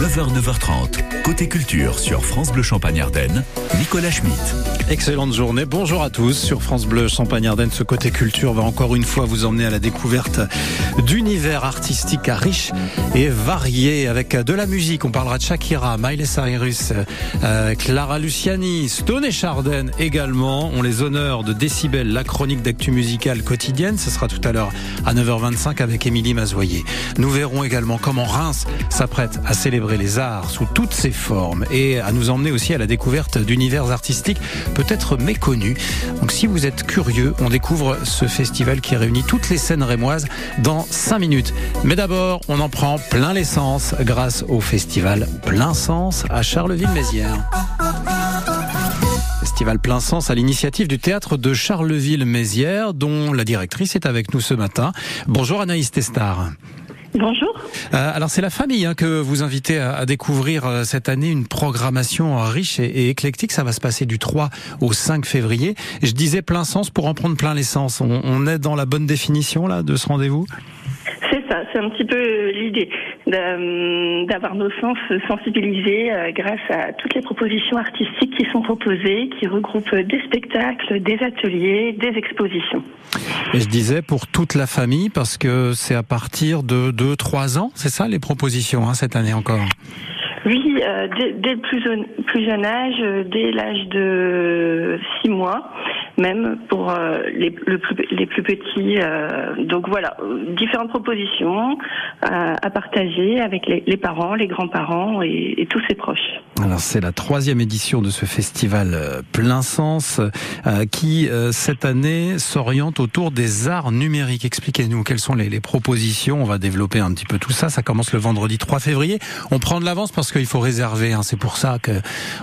9h, 9h30. Côté culture sur France Bleu Champagne-Ardenne, Nicolas Schmitt. Excellente journée. Bonjour à tous sur France Bleu Champagne-Ardenne. Ce côté culture va encore une fois vous emmener à la découverte d'univers artistique riche et varié avec de la musique. On parlera de Shakira, Miley Cyrus, euh, Clara Luciani, Stone et Charden également. On les honneurs de Décibel, la chronique d'actu musicale quotidienne. Ce sera tout à l'heure à 9h25 avec Émilie Mazoyer. Nous verrons également comment Reims s'apprête à célébrer les arts sous toutes ses formes et à nous emmener aussi à la découverte d'univers artistiques peut-être méconnu. Donc si vous êtes curieux, on découvre ce festival qui réunit toutes les scènes rémoises dans 5 minutes. Mais d'abord, on en prend plein l'essence grâce au festival Plein Sens à Charleville-Mézières. Festival Plein Sens à l'initiative du théâtre de Charleville-Mézières, dont la directrice est avec nous ce matin. Bonjour Anaïs Testard. Bonjour. Euh, alors c'est la famille hein, que vous invitez à, découvrir euh, cette année une programmation riche et, éclectique. Ça va se passer du 3 au 5 février. Je disais plein sens pour en prendre plein l'essence. On, on est dans la bonne définition là de ce rendez-vous? C'est ça, c'est un petit peu l'idée d'avoir nos sens sensibilisés euh, grâce à toutes les propositions artistiques qui sont proposées, qui regroupent des spectacles, des ateliers, des expositions. Et je disais pour toute la famille parce que c'est à partir de 2-3 ans, c'est ça les propositions hein, cette année encore? Oui, euh, dès, le plus, plus jeune âge, euh, dès l'âge de 6 mois, même pour euh, les, les, plus petits. donc voilà, différentes propositions à partager avec les, parents, les grands-parents et, tous ses proches. Alors c'est la troisième édition de ce festival plein sens qui cette année s'oriente autour des arts numériques. Expliquez-nous quelles sont les, les propositions. On va développer un petit peu tout ça. Ça commence le vendredi 3 février. On prend de l'avance parce qu'il faut Hein. C'est pour ça que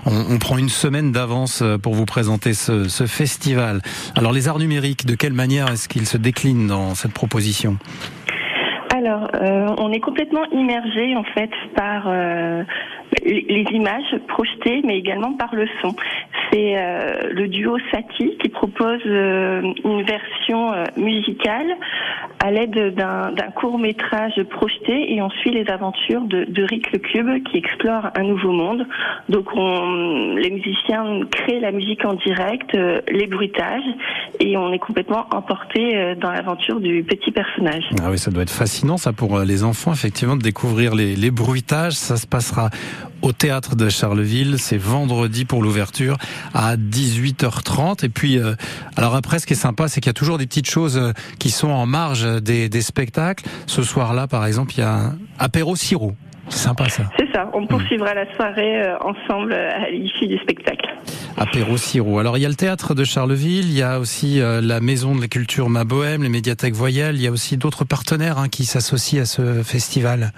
on, prend une semaine d'avance euh, pour vous présenter ce, festival. Alors les arts numériques, de quelle manière est-ce qu'ils se déclinent dans cette proposition? Alors, euh, on est complètement immergé en fait par euh, les images projetées, mais également par le son. C'est euh, le duo Sati qui propose euh, une version euh, musicale à l'aide d'un court métrage projeté et on suit les aventures de, de, Rick le Cube qui explore un nouveau monde. Donc on, les musiciens créent la musique en direct, les bruitages et on est complètement emporté dans l'aventure du petit personnage. Ah oui, ça doit être fascinant ça pour les enfants effectivement de découvrir les, les bruitages. Ça se passera au théâtre de Charleville. C'est vendredi pour l'ouverture à 18h30. Et puis, euh, alors après, ce qui est sympa, c'est qu'il y a toujours des petites choses euh, qui sont en marge des, des spectacles. Ce soir-là, par exemple, il y a un apéro sirop. C'est sympa ça. C'est ça. On poursuivra la soirée euh, ensemble à l'issue du spectacle. Apéro Sirop. Alors il y a le théâtre de Charleville, il y a aussi la maison de la culture Ma Bohème, les médiathèques Voyelles, il y a aussi d'autres partenaires hein, qui s'associent à ce festival.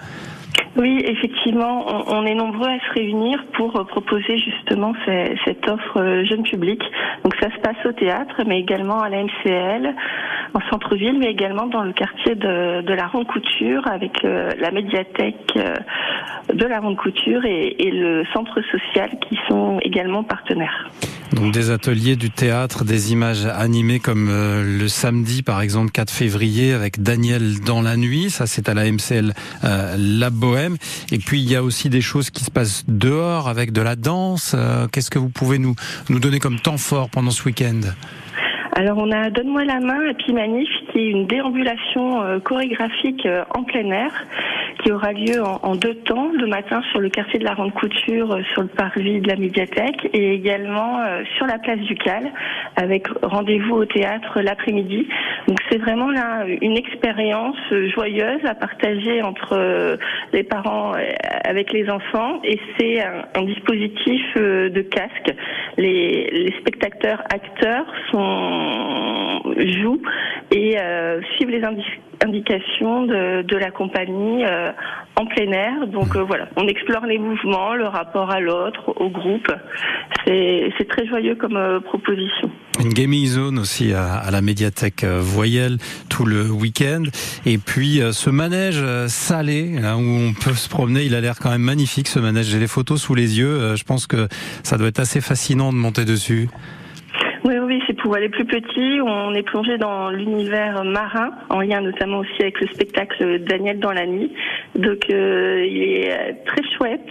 Oui, effectivement, on, est nombreux à se réunir pour euh, proposer justement cette offre euh, jeune public. Donc ça se passe au théâtre, mais également à la MCL, en centre-ville, mais également dans le quartier de, la Ronde Couture, avec euh, la médiathèque de la Ronde Couture et, et le centre social qui sont également partenaires. Donc des ateliers du théâtre, des images animées comme euh, le samedi par exemple 4 février avec Daniel dans la nuit, ça c'est à la MCL euh, La Bohème. Et puis il y a aussi des choses qui se passent dehors avec de la danse. Euh, qu'est-ce que vous pouvez nous, nous donner comme temps fort pendant ce week-end? Alors on a Donne-moi la main puis Manif qui est une déambulation chorégraphique en plein air qui aura lieu en, deux temps, le matin sur le quartier de la Ronde Couture, euh, sur le parvis de la médiathèque, et également euh, sur la place du Cal, avec rendez-vous au théâtre l'après-midi. Donc c'est vraiment là une expérience joyeuse à partager entre euh, les parents avec les enfants, et c'est un, dispositif de casque. Les, spectateurs acteurs jouent et suivent les indications indication de, la compagnie euh, en plein air. Donc euh, voilà, on explore les mouvements, le rapport à l'autre, au groupe. C'est très joyeux comme euh, proposition. Une gaming zone aussi à, la médiathèque Voyelle tout le week-end. Et puis ce manège salé, où on peut se promener, il a l'air quand même magnifique ce manège. J'ai les photos sous les yeux. je pense que ça doit être assez fascinant de monter dessus. C'est pour les plus petits. On est plongé dans l'univers marin, en lien notamment aussi avec le spectacle Daniel dans la nuit. Donc il est très chouette.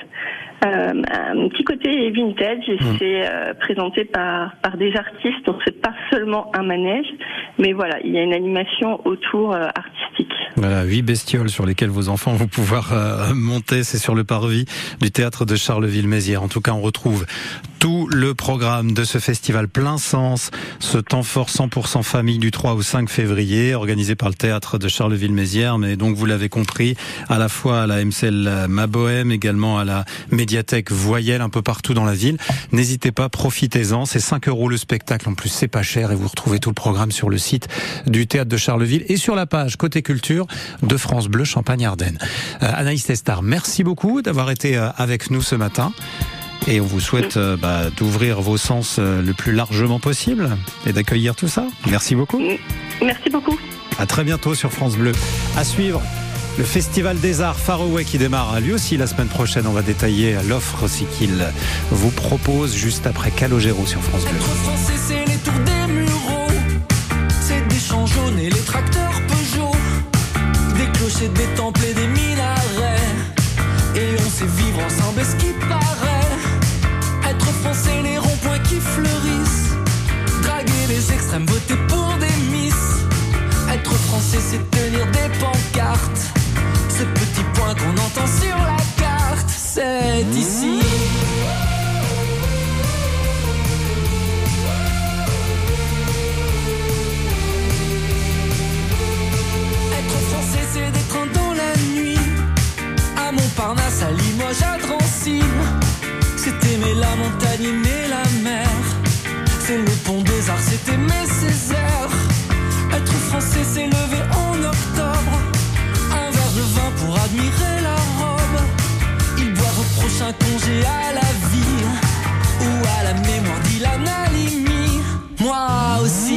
Euh, un petit côté vintage et hmm. c'est euh, présenté par par des artistes donc c'est pas seulement un manège mais voilà il y a une animation autour euh, artistique voilà huit bestioles sur lesquelles vos enfants vont pouvoir monter c'est sur le parvis du théâtre de Charleville-Mézières en tout cas on retrouve tout le programme de ce festival plein sens, ce temps fort 100% famille du 3 au 5 février, organisé par le théâtre de Charleville-Mézières, mais donc vous l'avez compris, à la fois à la MCL Mabohème, également à la médiathèque Voyelle, un peu partout dans la ville. N'hésitez pas, profitez-en, c'est 5 euros le spectacle, en plus c'est pas cher et vous retrouvez tout le programme sur le site du théâtre de Charleville et sur la page Côté Culture de France Bleu Champagne-Ardenne. Euh, Anaïs Testar, merci beaucoup d'avoir été euh, avec nous ce matin. Et on vous souhaite euh, bah, d'ouvrir vos sens euh, le plus largement possible et d'accueillir tout ça. Merci beaucoup. Merci beaucoup. À très bientôt sur France Bleu. À suivre. Le Festival des Arts Faraway qui démarre lui aussi la semaine prochaine. On va détailler l'offre aussi qu'il vous propose juste après Calogero sur France Bleu. Français, c'est lever en octobre. Un verre de vin pour admirer la robe. Il boit au prochain congé à la vie. Ou à la mémoire d'Ilan Halimi. Moi aussi.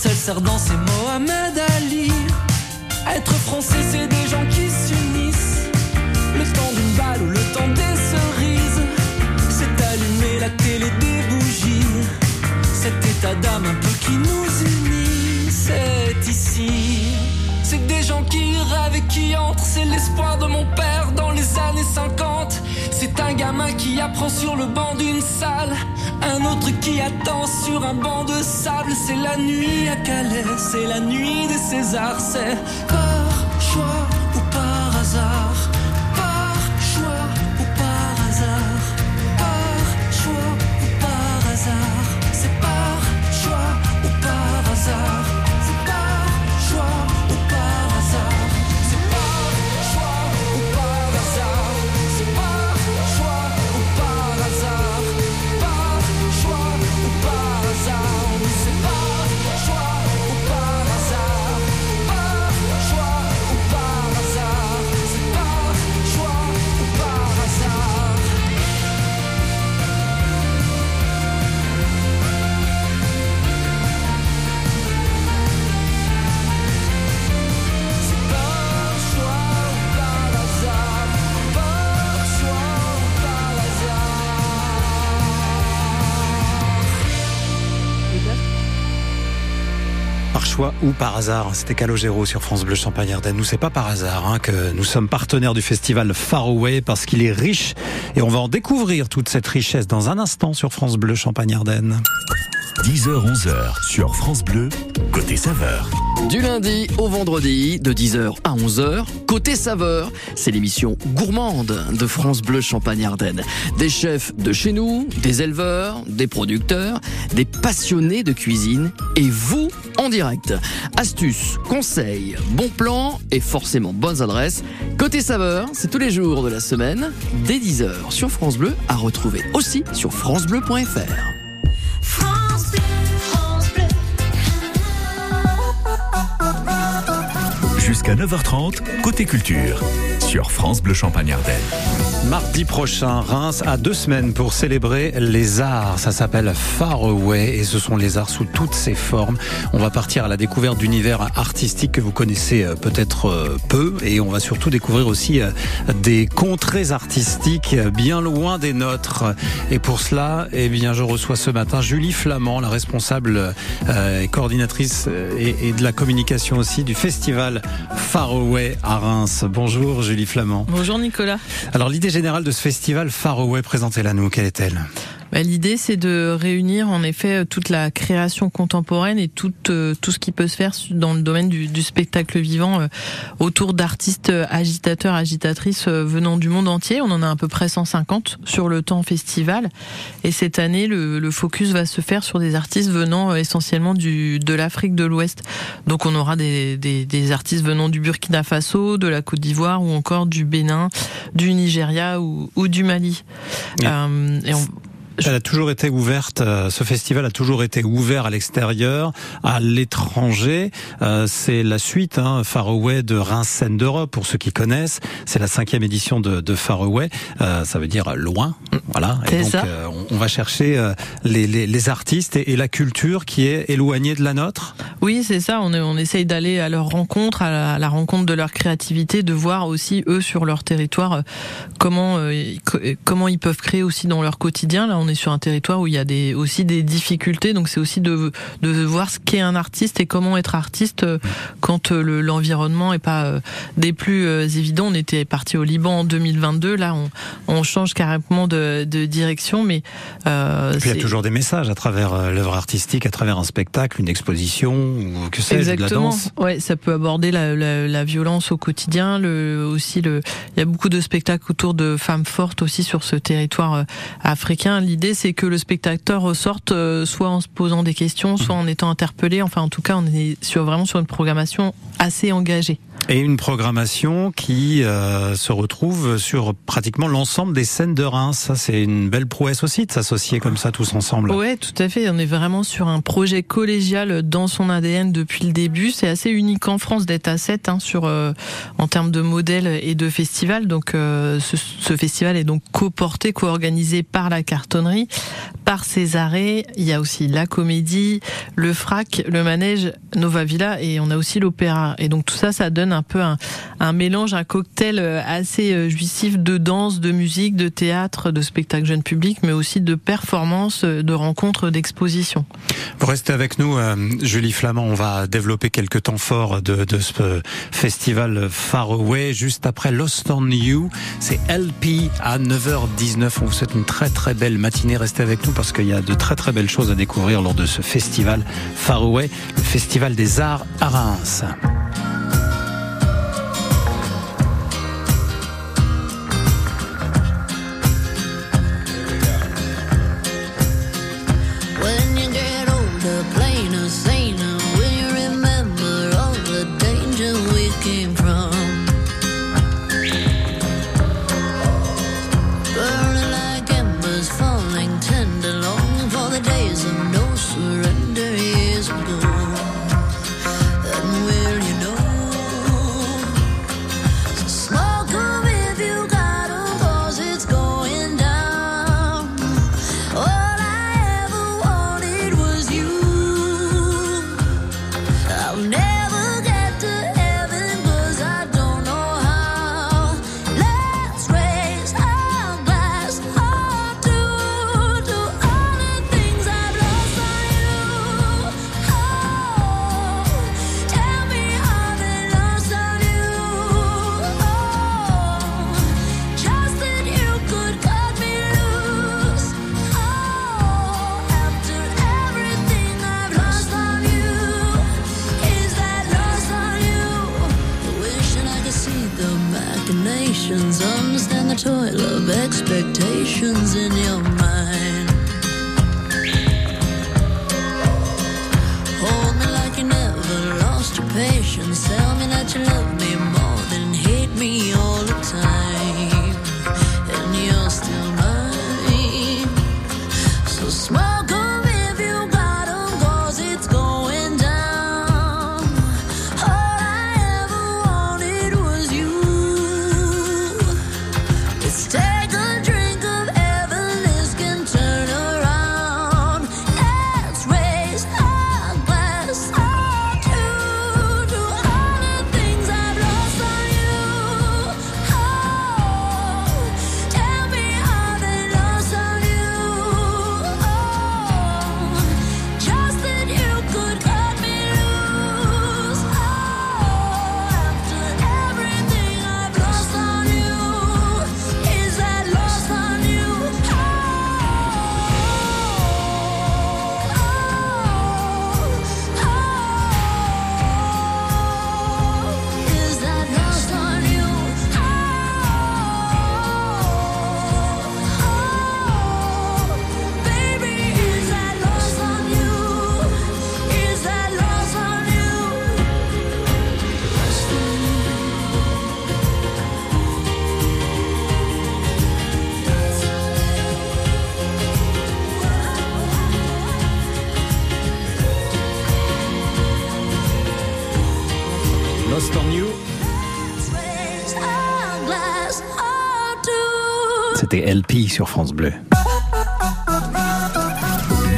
Marcel Cerdan, c'est Mohamed un gamin qui apprend sur le banc d'une salle, un autre qui attend sur un banc de sable. C'est la nuit à Calais, c'est la nuit des Césars, c'est ou par hasard. C'était Calogero sur France Bleu Champagne Ardenne. Nous, c'est pas par hasard hein, que nous sommes partenaires du festival Far Away parce qu'il est riche et on va en découvrir toute cette richesse dans un instant sur France Bleu Champagne Ardenne. 10h-11h sur France Bleu, côté saveur. Du lundi au vendredi, de 10h à 11h, côté saveur, c'est l'émission gourmande de France Bleu Champagne-Ardenne. Des chefs de chez nous, des éleveurs, des producteurs, des passionnés de cuisine et vous en direct. Astuces, conseils, bons plans et forcément bonnes adresses. Côté saveur, c'est tous les jours de la semaine, dès 10h sur France Bleu, à retrouver aussi sur francebleu.fr. Jusqu'à 9h30, côté culture, sur France Bleu Champagne Ardenne. Mardi prochain, Reims a deux semaines pour célébrer les arts. Ça s'appelle Far Away et ce sont les arts sous toutes ses formes. On va partir à la découverte d'univers artistiques que vous connaissez euh, peut-être euh, peu et on va surtout découvrir aussi euh, des contrées artistiques bien loin des nôtres. Et pour cela, eh bien, je reçois ce matin Julie Flamand, la responsable et coordinatrice et, de la communication aussi du festival Far Away à Reims. Bonjour Julie Flamand. Bonjour Nicolas. Alors l'idée générale de ce festival Far Away, présentez-la nous, quelle est-elle? Bah, l'idée, c'est de réunir en effet toute la création contemporaine et tout, euh, tout ce qui peut se faire dans le domaine du, du spectacle vivant euh, autour d'artistes agitateurs, agitatrices euh, venant du monde entier. On en a à peu près 150 sur le temps festival. Et cette année, le, le focus va se faire sur des artistes venant essentiellement du, de l'Afrique de l'Ouest. Donc on aura des, des, des, artistes venant du Burkina Faso, de la Côte d'Ivoire ou encore du Bénin, du Nigeria ou, ou du Mali. Euh, et on, elle a toujours été ouverte. Euh, ce festival a toujours été ouvert à l'extérieur, à l'étranger. Euh, c'est la suite, hein, Far Away de Reims d'Europe pour ceux qui connaissent. C'est la cinquième édition de, de Far Away. Euh, ça veut dire loin, voilà. Et donc on, va chercher les, les, les artistes et, et, la culture qui est éloignée de la nôtre. Oui, c'est ça. On, on essaye d'aller à leur rencontre, à la, à la, rencontre de leur créativité, de voir aussi eux sur leur territoire comment comment ils peuvent créer aussi dans leur quotidien. Là, on on est sur un territoire où il y a des, aussi des difficultés. Donc c'est aussi de, de voir ce qu'est un artiste et comment être artiste euh, quand euh, l'environnement est pas euh, des plus évidents. On était parti au Liban en 2022. Là, on, on change carrément de, de direction. Mais euh, puis il y a toujours des messages à travers l'œuvre artistique, à travers un spectacle, une exposition ou que sais-je, de la danse. Ouais, ça peut aborder la, la, la, violence au quotidien. Le, aussi, le, il y a beaucoup de spectacles autour de femmes fortes aussi sur ce territoire africain l'idée c'est que le spectateur ressorte euh, soit en se posant des questions, soit en étant interpellé. Enfin, en tout cas, on est vraiment sur une programmation assez engagée. Et une programmation qui euh, se retrouve sur pratiquement l'ensemble des scènes de Reims. Ça, c'est une belle prouesse aussi de s'associer comme ça tous ensemble. Ouais, tout à fait. On est vraiment sur un projet collégial dans son ADN depuis le début. C'est assez unique en France d'être à 7 hein, sur euh, en termes de modèle et de festival. Donc, euh, ce, ce, festival est donc co-porté, co-organisé par la cartonnerie, par Césarée. Il y a aussi la comédie, le frac, le manège, Nova Villa et on a aussi l'opéra. Et donc tout ça, ça donne un peu un, mélange, un cocktail euh, assez euh, jouissif de danse, de musique, de théâtre, de spectacle jeune public, mais aussi de performances, euh, de rencontres, d'expositions. Vous restez avec nous, Julie Flamand. On va développer quelques temps forts de, de ce festival Far Away juste après Lost on You. C'est LP à 9h19. On vous souhaite une très très belle matinée. Restez avec nous parce qu'il y a de très très belles choses à découvrir lors de ce festival Far Away, le festival des arts à Reims. C'était LP sur France Bleu.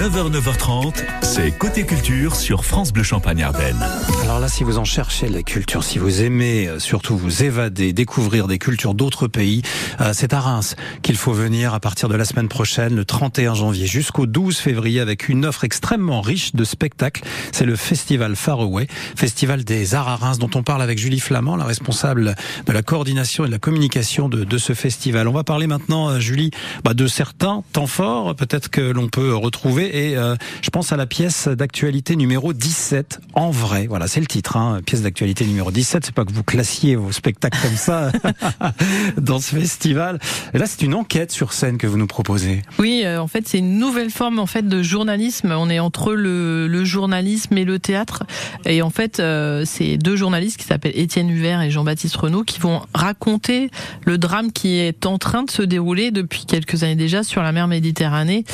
9h, 9h30, c'est Côté Culture sur France Bleu Champagne Ardennes. Alors là, si vous en cherchez la culture, si vous aimez euh, surtout vous évader, découvrir des cultures d'autres pays, euh, c'est à Reims qu'il faut venir à partir de la semaine prochaine, le 31 janvier jusqu'au 12 février, avec une offre extrêmement riche de spectacles. C'est le festival Far Away, festival des arts à Reims, dont on parle avec Julie Flamand, la responsable de la coordination et de la communication de, de ce festival. On va parler maintenant, euh, Julie, bah, de certains temps forts, peut-être que l'on peut retrouver, et euh, je pense à la pièce d'actualité numéro 17, en vrai. Voilà, c'est le titre, hein, pièce d'actualité numéro 17. C'est pas que vous classiez vos spectacles comme ça dans ce festival. Et là, c'est une enquête sur scène que vous nous proposez. Oui, euh, en fait, c'est une nouvelle forme en fait de journalisme. On est entre le, journalisme et le théâtre. Et en fait, euh, c'est deux journalistes qui s'appellent Étienne Huvert et Jean-Baptiste Renaud qui vont raconter le drame qui est en train de se dérouler depuis quelques années déjà sur la mer Méditerranée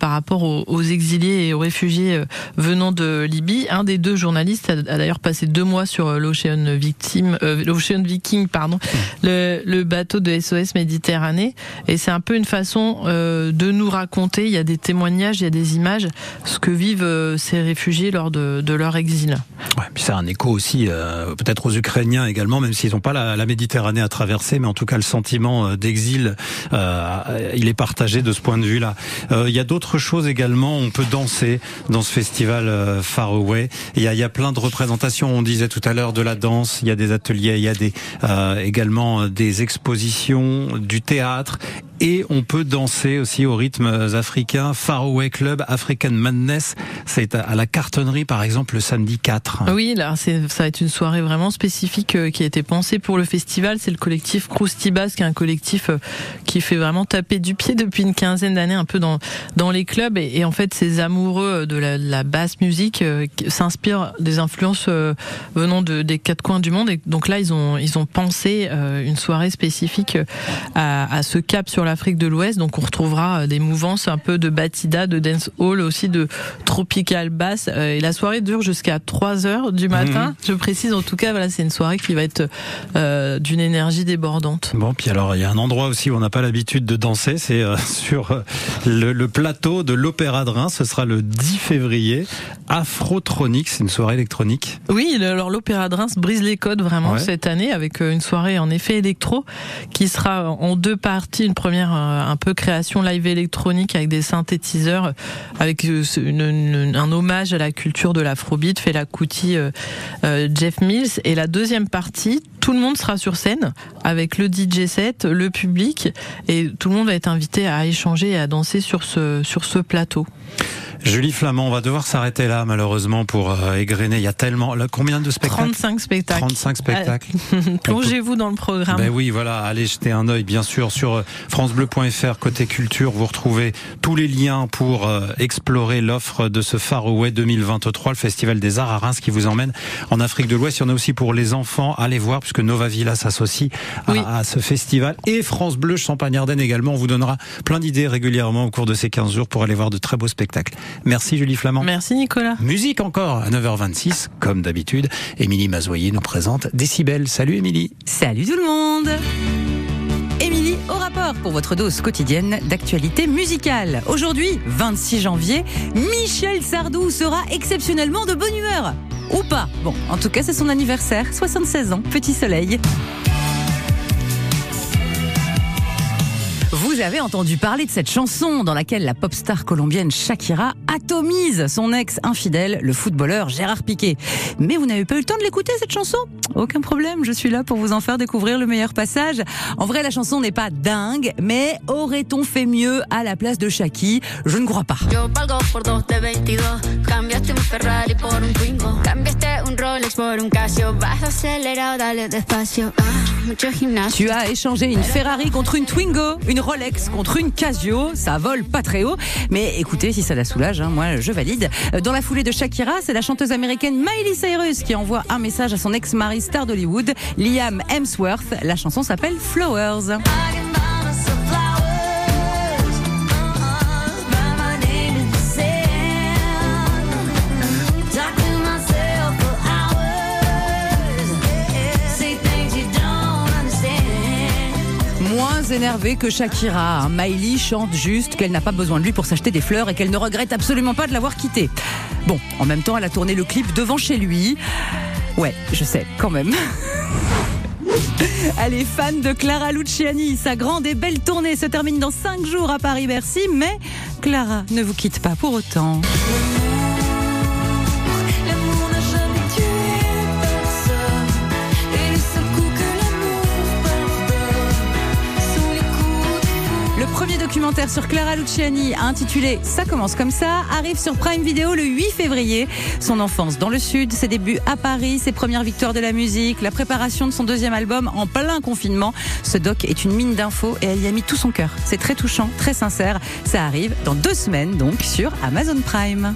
par rapport aux, aux exilés et aux réfugiés euh, venant de Libye. Un des deux journalistes a, d'ailleurs passé deux mois sur euh, l'Ocean Victim, euh, l'Ocean Viking, pardon, le, le bateau de SOS Méditerranée. Et c'est un peu une façon euh, de nous raconter. Il y a des témoignages, il y a des images, ce que vivent ces réfugiés lors de, de leur exil. Ouais, puis c'est un écho aussi, euh, peut-être aux Ukrainiens également, même s'ils n'ont pas la, la Méditerranée à traverser, mais en tout cas le sentiment d'exil, il est partagé de ce point de vue-là. Il y a d'autres choses également. On peut danser dans ce festival euh, Far Away. Il y a, il y a plein de représentations. On disait tout à l'heure de la danse. Il y a des ateliers. Il y a des euh, également euh, des expositions, du théâtre. Et on peut danser aussi au rythme africain. Far Away Club, African Madness. C'est à- la cartonnerie, par exemple, le samedi 4. Oui, là, ça va être une soirée vraiment spécifique euh, qui a été pensée pour le festival. C'est le collectif qui est un collectif euh, qui fait vraiment taper du pied depuis une quinzaine d'années, un peu dans les clubs. Et, en fait, ces amoureux de la, la basse musique euh, s'inspirent des influences venant de, des quatre coins du monde. Et donc là, ils ont ils ont pensé une soirée spécifique à, à ce cap sur l'Afrique de l'Ouest. Donc on retrouvera euh, des mouvances un peu de batida, de dance hall, aussi de tropical bass. Euh, Et la soirée dure jusqu'à 3 heures du matin. Je précise en tout cas, voilà, c'est une soirée qui va être euh, d'une énergie débordante. Bon, puis alors il y a un endroit aussi où on n'a pas l'habitude de danser, c'est euh, sur le, le plateau de l'Opéra de Reims. Ce sera le 10 février. Afrotronic, c'est une soirée électronique. Oui, alors l'Opéra de Reims brise les codes vraiment Ouais. cette année avec une soirée en effet électro qui sera en deux parties. Une première euh, un peu création live électronique avec des synthétiseurs, avec euh, un hommage à la culture de l'afrobeat, Fela Kuti, euh, euh, Jeff Mills. Et la deuxième partie, tout le monde sera sur scène avec le DJ set, le public, et tout le monde va être invité à échanger et à danser sur ce sur ce plateau. Julie Flamand, on va devoir s'arrêter là malheureusement pour euh, égrener. Il y a tellement... là, combien de spectacles? 35 spectacles. 35 spectacles. Plongez-vous dans le programme. Ben oui, voilà, allez jeter un œil, bien sûr, sur euh, francebleu.fr côté culture. Vous retrouvez tous les liens pour euh, explorer l'offre de ce Far Away 2023, le festival des arts à Reims qui vous emmène en Afrique de l'Ouest. Il y en a aussi pour les enfants. Allez voir, puisque Nova Villa s'associe à, Oui. à ce festival. Et France Bleu Champagne-Ardenne également. On vous donnera plein d'idées régulièrement au cours de ces 15 jours pour aller voir de très beaux spectacles. Merci Julie Flamand. Merci Nicolas. Musique encore à 9h26, comme d'habitude. Émilie Mazoyer nous présente Décibel. Salut Émilie. Salut tout le monde Émilie au rapport pour votre dose quotidienne d'actualité musicale. Aujourd'hui, 26 janvier, Michel Sardou sera exceptionnellement de bonne humeur. Ou pas. Bon, en tout cas, c'est son anniversaire, 76 ans, petit soleil. Vous avez entendu parler de cette chanson dans laquelle la pop star colombienne Shakira atomise son ex infidèle, le footballeur Gérard Piqué. Mais vous n'avez pas eu le temps de l'écouter cette chanson? Aucun problème, je suis là pour vous en faire découvrir le meilleur passage. En vrai, la chanson n'est pas dingue, mais aurait-on fait mieux à la place de Shaki? Je ne crois pas. Yo valgo por dos de 22. Cambiaste un Ferrari por un Twingo. Cambiaste un Rolex por un Casio. Vas acelerado, dale despacio. Ah. Tu as échangé une Ferrari contre une Twingo, une Rolex contre une Casio, ça vole pas très haut, mais écoutez, si ça la soulage, hein, moi je valide. Euh, Dans la foulée de Shakira, c'est la chanteuse américaine Miley Cyrus qui envoie un message à son ex-mari star d'Hollywood, Liam Hemsworth. La chanson s'appelle Flowers. Énervée que Shakira. Miley chante juste qu'elle n'a pas besoin de lui pour s'acheter des fleurs et qu'elle ne regrette absolument pas de l'avoir quitté. Bon, en même temps, elle a tourné le clip devant chez lui. Ouais, je sais, quand même. Elle est fan de Clara Luciani. Sa grande et belle tournée se termine dans 5 jours à Paris-Bercy, mais Clara ne vous quitte pas pour autant. Premier documentaire sur Clara Luciani, intitulé Ça commence comme ça, arrive sur Prime Video le 8 février. Son enfance dans le Sud, ses débuts à Paris, ses premières victoires de la musique, la préparation de son deuxième album en plein confinement. Ce doc est une mine d'infos et elle y a mis tout son cœur. C'est très touchant, très sincère. Ça arrive dans deux semaines donc sur Amazon Prime.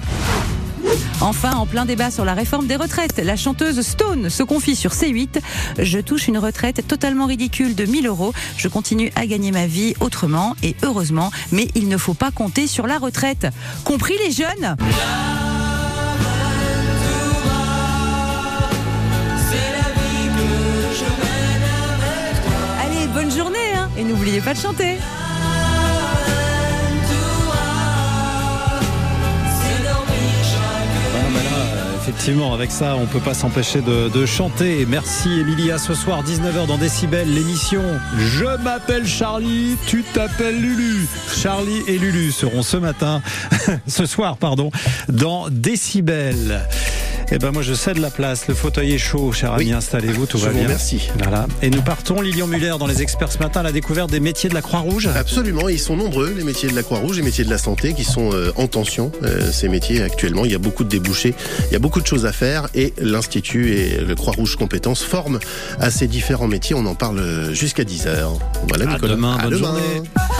Enfin, en plein débat sur la réforme des retraites, la chanteuse Stone se confie sur C8. Je touche une retraite totalement ridicule de 1000 euros. Je continue à gagner ma vie autrement et heureusement, mais il ne faut pas compter sur la retraite. Compris les jeunes? Allez, bonne journée hein et n'oubliez pas de chanter. Effectivement, avec ça, on peut pas s'empêcher de, de chanter. Merci Emilia. Ce soir, 19h dans Décibel, l'émission Je m'appelle Charlie, tu t'appelles Lulu. Charlie et Lulu seront ce matin, ce soir, pardon, dans Décibel. Eh ben moi je cède la place, le fauteuil est chaud, cher ami, Oui. installez-vous, tout Je va vous bien. remercie. Voilà. Et nous partons, Lilian Muller, dans les experts ce matin, à la découverte des métiers de la Croix-Rouge. Absolument, ils sont nombreux, les métiers de la Croix-Rouge, les métiers de la santé qui sont euh, en tension. euh, ces métiers actuellement, il y a beaucoup de débouchés, il y a beaucoup de choses à faire et l'Institut et le Croix-Rouge Compétences forment à ces différents métiers. On en parle jusqu'à 10 heures. Voilà, À Nicolas. demain, À bonne demain. journée.